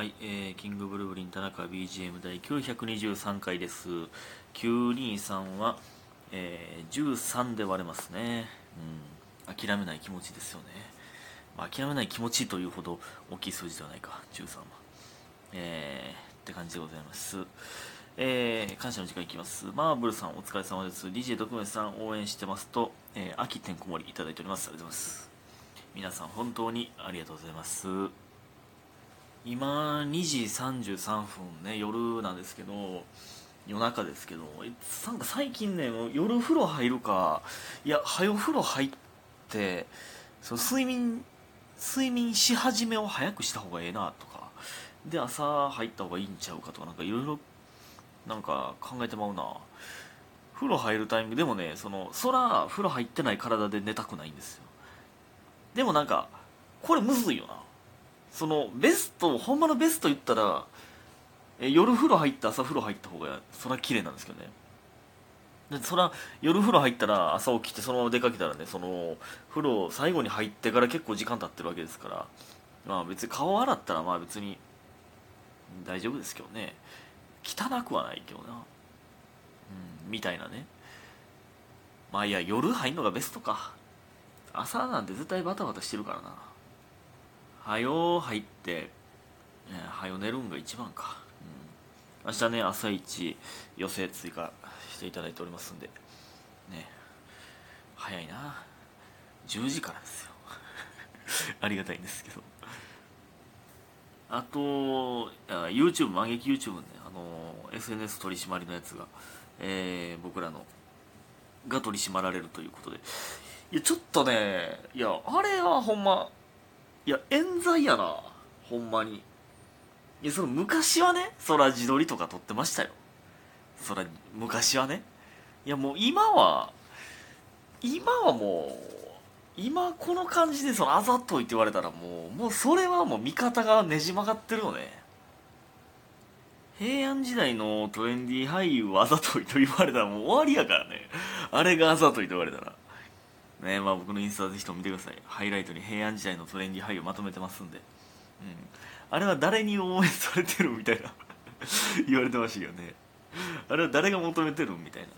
はい、えー、キングブルーリン田中 BGM 第923回です。923は、えー、13で割れますね。うん。諦めない気持ちですよね、まあ、諦めない気持ちというほど大きい数字ではないか。13は。えー、って感じでございます。えー、感謝の時間いきます。マーブルさんお疲れ様です。DJ 特命さん応援してますと、えー、秋てんこ盛りいただいております。ありがとうございます。皆さん本当にありがとうございます。今2時33分ね夜なんですけど夜中ですけどなんか最近ねもう夜風呂入るかいや早風呂入ってその睡眠睡眠し始めを早くした方がええなとかで朝入った方がいいんちゃうかとかなんかいろいろなんか考えてまうな。風呂入るタイミングでもねそのそら風呂入ってない体で寝たくないんですよ。でもなんかこれむずいよな。そのベストほんまのベスト言ったらえ夜風呂入って朝風呂入った方がそれは綺麗なんですけどね。でそら夜風呂入ったら朝起きてそのまま出かけたらねその風呂最後に入ってから結構時間経ってるわけですからまあ別に顔洗ったらまあ別に大丈夫ですけどね。汚くはないけどな。うんみたいなね。まあいや夜入んのがベストか。朝なんて絶対バタバタしてるからな。はよ入って、えー、はよ寝るんが一番か、うん、明日ね朝一予定追加していただいておりますんでね早いな。10時からですよ。ありがたいんですけど。あと YouTube 万劇 YouTube ねあの SNS 取り締まりのやつが、えー、僕らのが取り締まられるということで。いやちょっとねいやあれはほんまいや冤罪やな。ほんまに。いやその昔はねそら自撮りとか撮ってましたよ。そら昔はね。いやもう今は今はもう今この感じでそのあざといって言われたらもうもうそれはもう見方がねじ曲がってるよね。平安時代のトレンディ俳優あざといと言われたらもう終わりやからね。あれがあざといと言われたら。ねまあ僕のインスタぜひとも見てください。ハイライトに平安時代のトレンディ俳優まとめてますんで、うん、あれは誰に応援されてるみたいな 言われてましたけどね。あれは誰が求めてるみたいな。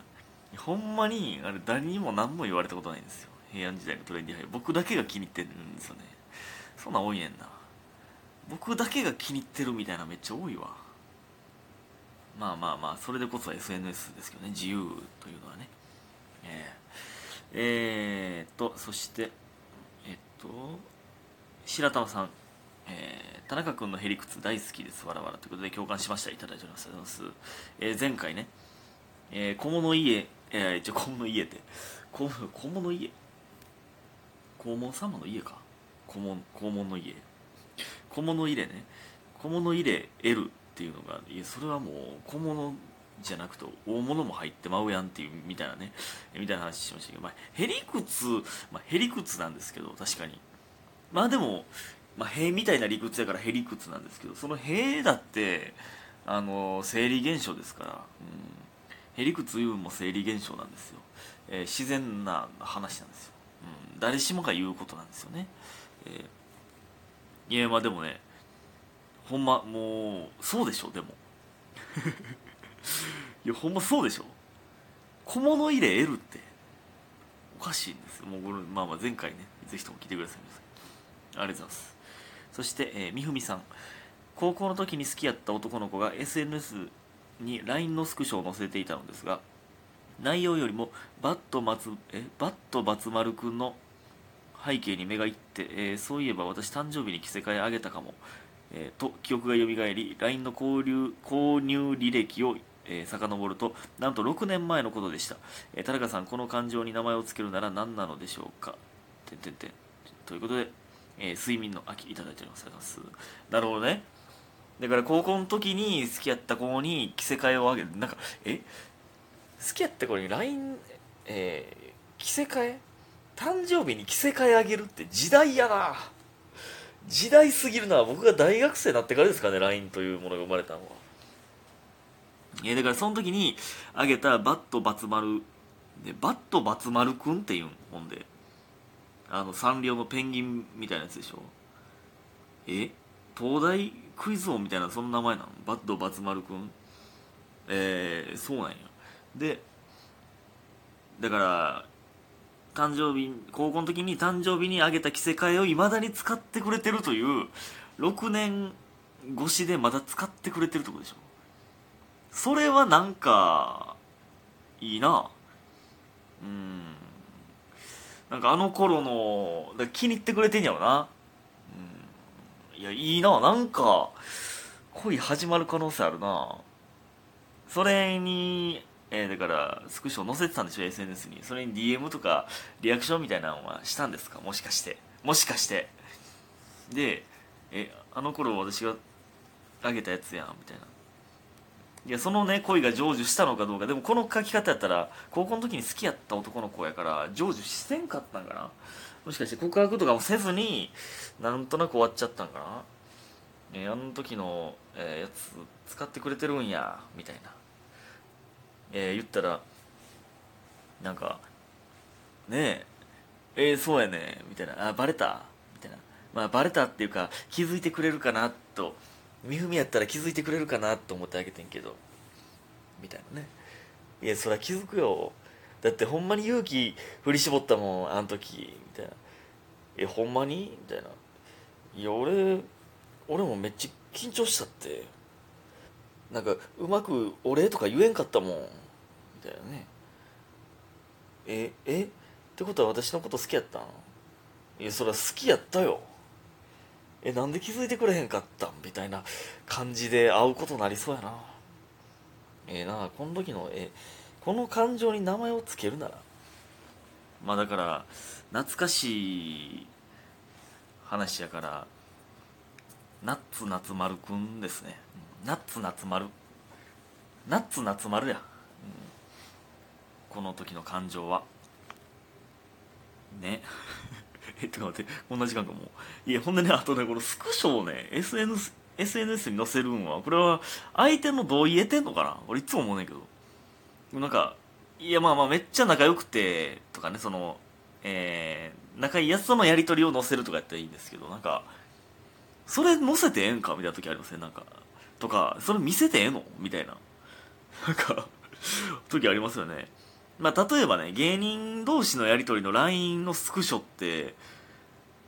ほんまにあれ誰にも何も言われたことないんですよ。平安時代のトレンディ俳優僕だけが気に入ってるんですよね。そんなん多いねんな。僕だけが気に入ってるみたいなめっちゃ多いわ。まあまあまあそれでこそ SNS ですけどね。自由というのはね。えー、えー、とそしてえっと白玉さん。えー、田中君のへりくつ大好きです。わらわら。ということで共感しました。いただいております。ありがとうございます、えー、前回ね、えー、小物家。えー、一応小物家って。小小物家？黄門様の家か？黄門黄門の家。小物入れね。小物入れ L っていうのがいやそれはもう小物じゃなくて大物も入ってまうやんっていうみたいなねみたいな話しましたけど、まあ、へりくつ、まあ、へりくつなんですけど確かに。まあでも、まあ、へみたいな理屈やからへりくつなんですけどそのへだってあの生理現象ですから、うん、へりくついうも生理現象なんですよ、えー、自然な話なんですよ、うん、誰しもが言うことなんですよね、えー、いやまあでもねほんまもうそうでしょでも。いやほんまそうでしょ。小物入れ L って。おかしいんですよ。もうこれまあまあ前回ねぜひとも聞いてくださいありがとうございます。そして、えー、みふみさん。高校の時に好きやった男の子が SNS に LINE のスクショを載せていたのですが内容よりもバット松えバットバツ丸くんの背景に目がいって、えー、そういえば私誕生日に着せ替えあげたかもえー、と記憶が蘇り LINE の購入購入履歴を、えー、遡るとなんと6年前のことでした、えー、田中さんこの感情に名前を付けるなら何なのでしょうか？てんてんてん。ということで、えー、睡眠の秋いただいております。なるほどね。だから高校の時に好きやった子に着せ替えをあげる。なんかえ？好きやった子に LINE えー、着せ替え？誕生日に着せ替えあげるって時代やな。時代すぎるな。僕が大学生になってからですかね LINE というものが生まれたのは。いやだからその時にあげたバットバツ丸でバットバツ丸くんっていうんほんであのサンリオのペンギンみたいなやつでしょ。え？東大クイズ王みたいなその名前なのバッドバツマルくん？えー、そうなんや。でだから誕生日高校の時に誕生日にあげた着せ替えをいまだに使ってくれてるという6年越しでまだ使ってくれてるってことでしょ。それはなんかいいな。うん。なんかあの頃のだ気に入ってくれてんやろな、うん、いやいいな。なんか恋始まる可能性あるな。それにえー、だからスクショ載せてたんでしょ？SNS に。それに DM とかリアクションみたいなのはしたんですか？もしかして。もしかして。でえあの頃私があげたやつやんみたいな。いやそのね恋が成就したのかどうか。でもこの書き方やったら高校の時に好きやった男の子やから成就してんかったんかな。もしかして告白とかもせずになんとなく終わっちゃったんかな。え、あの時の、えー、やつ使ってくれてるんやみたいな。えー、言ったらなんかねええー、そうやねみたいな。あバレたみたいな。まあバレたっていうか気づいてくれるかなと美文やったら気づいてくれるかなと思ってあげてんけど。みたいなね。いやそりゃ気づくよ。だってほんまに勇気振り絞ったもんあの時。みたいな。えほんまに？みたいな。いや俺俺もめっちゃ緊張したって。なんかうまくお礼とか言えんかったもん。みたいなね。ええ？ってことは私のこと好きやったん？いやそりゃ好きやったよ。えなんで気づいてくれへんかったん？みたいな感じで会うことになりそうやな。ええー、なこの時のえこの感情に名前を付けるなら。まあだから懐かしい話やからナッツ夏丸くんですね。ナッツ夏丸。ナッツ夏丸や。この時の感情は。ね。えっと待ってこんな時間かもいやほんでねあとねこのスクショをね SNS, SNS に載せるんはこれは相手の同意得てんのかな？俺いつも思うねんけど。なんかいやまあまあめっちゃ仲良くてとかねそのえー、仲いいやつとのやり取りを載せるとかやったらいいんですけどなんかそれ載せてええんか？みたいな時ありません、ね、なんかとかそれ見せてええの？みたいな。なんか時ありますよね。まあ、例えばね、芸人同士のやり取りの LINE のスクショって、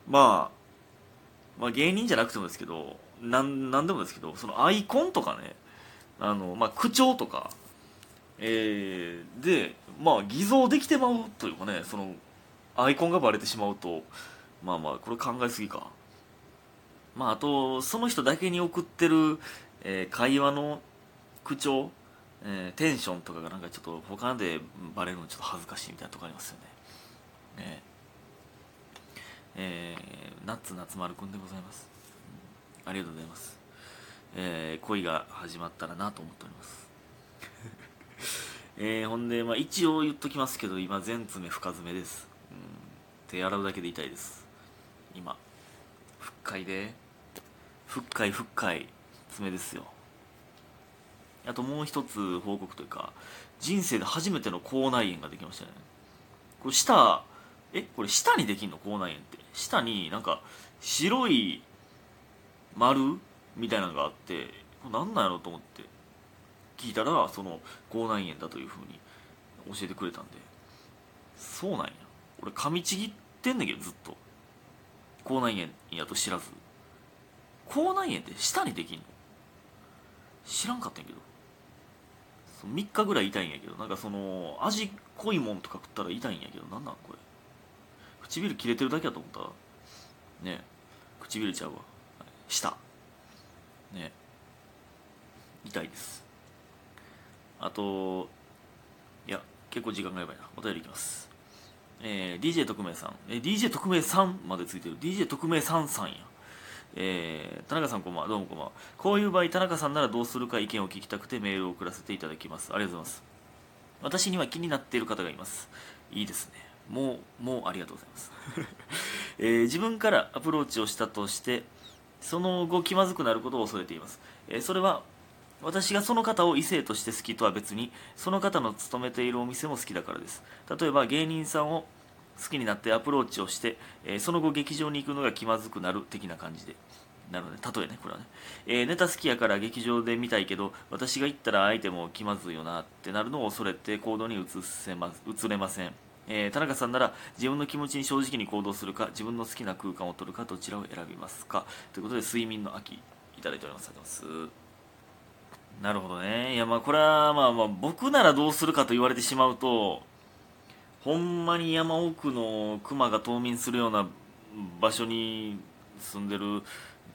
まあ、まあ芸人じゃなくてもですけど、なん、なんでもですけど、そのアイコンとかね、あの、まあ、口調とか、えー、で、まあ、偽造できてまうというかね、その、アイコンがバレてしまうと、まあまあ、これ考えすぎか。まあ、あと、その人だけに送ってる、えー、会話の口調、えー、テンションとかがなんかちょっと他でバレるのちょっと恥ずかしいみたいなとこありますよね。ねえ。ー、ナッツ夏丸くんでございます、ありがとうございます、えー、恋が始まったらなと思っております。えー、ほんで、まあ、一応言っときますけど今全爪深爪です、うん、手洗うだけで痛いです。今。深海で。深い深い爪ですよ。あともう一つ報告というか人生で初めての口内炎ができましたね。これ舌えこれ舌にできんの？口内炎って。舌になんか白い丸みたいなのがあってこれ何なんやろと思って聞いたらその口内炎だというふうに教えてくれたんで。そうなんや。俺噛みちぎってんねんけどずっと。口内炎やと知らず。口内炎って舌にできんの？知らんかったんやけど。3日ぐらい痛いんやけどなんかその味濃いもんとか食ったら痛いんやけどなんなんこれ。唇切れてるだけだと思った。らね。唇ちゃうわ。舌。ね。痛いです。あといや結構時間がやばいな。お便りいきます。えー、DJ 特命さん、えー、DJ 特命さんまでついてる。DJ 特命さんさんや。えー、田中さんこんばんは。どうもこんばんは。こういう場合田中さんならどうするか意見を聞きたくてメールを送らせていただきます。ありがとうございます。私には気になっている方がいます。いいですね。もうもうありがとうございます、えー、自分からアプローチをしたとしてその後気まずくなることを恐れています、えー、それは私がその方を異性として好きとは別にその方の勤めているお店も好きだからです。例えば芸人さんを好きになってアプローチをして、えー、その後劇場に行くのが気まずくなる的な感じで。なるほどね。例えねこれはね、えーネタ好きやから劇場で見たいけど私が行ったら相手も気まずいよなってなるのを恐れて行動に移せま移れません、えー田中さんなら自分の気持ちに正直に行動するか自分の好きな空間を取るかどちらを選びますか？ということで睡眠の秋いただいております。ありがとうございますなるほどね。いやまあこれはまあまあ僕ならどうするかと言われてしまうとほんまに山奥の熊が冬眠するような場所に住んでる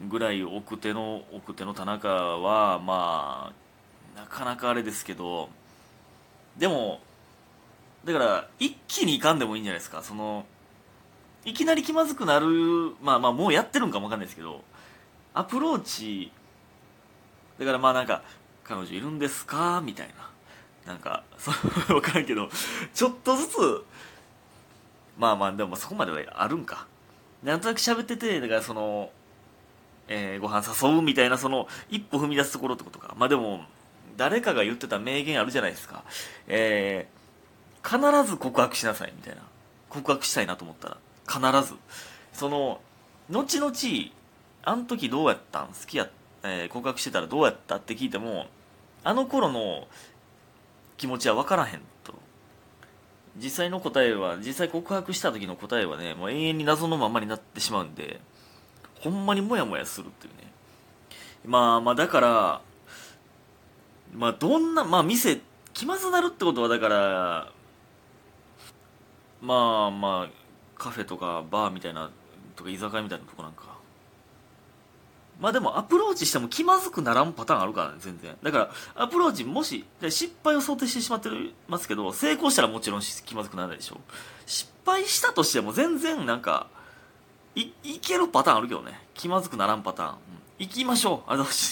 ぐらい奥手の奥手の田中はまあなかなかあれですけどでもだから一気にいかんでもいいんじゃないですか。そのいきなり気まずくなるまあまあもうやってるんかもわかんないですけどアプローチだからまあなんか彼女いるんですか？みたいな。なんかそう 分からんけどちょっとずつまあまあでもそこまではあるんか。なんとなく喋っててだからその、えーご飯誘うみたいなその一歩踏み出すところってことか。まあでも誰かが言ってた名言あるじゃないですか。えー必ず告白しなさいみたいな。告白したいなと思ったら必ず。その後々あの時どうやったん？好きや、えー告白してたらどうやった？って聞いてもあの頃の気持ちは分からへんと。実際の答えは実際告白した時の答えはねもう永遠に謎のままになってしまうんでほんまにモヤモヤするっていうね。まあまあだからまあどんなまあ店気まずなるってことはだからまあまあカフェとかバーみたいなとか居酒屋みたいなとこなんか。まあでもアプローチしても気まずくならんパターンあるからね全然。だからアプローチもし失敗を想定してしまってますけど成功したらもちろん気まずくならないでしょ失敗したとしても全然なんかいいけるパターンあるけどね。気まずくならんパターン、うん。行きましょう。ありがとうございます。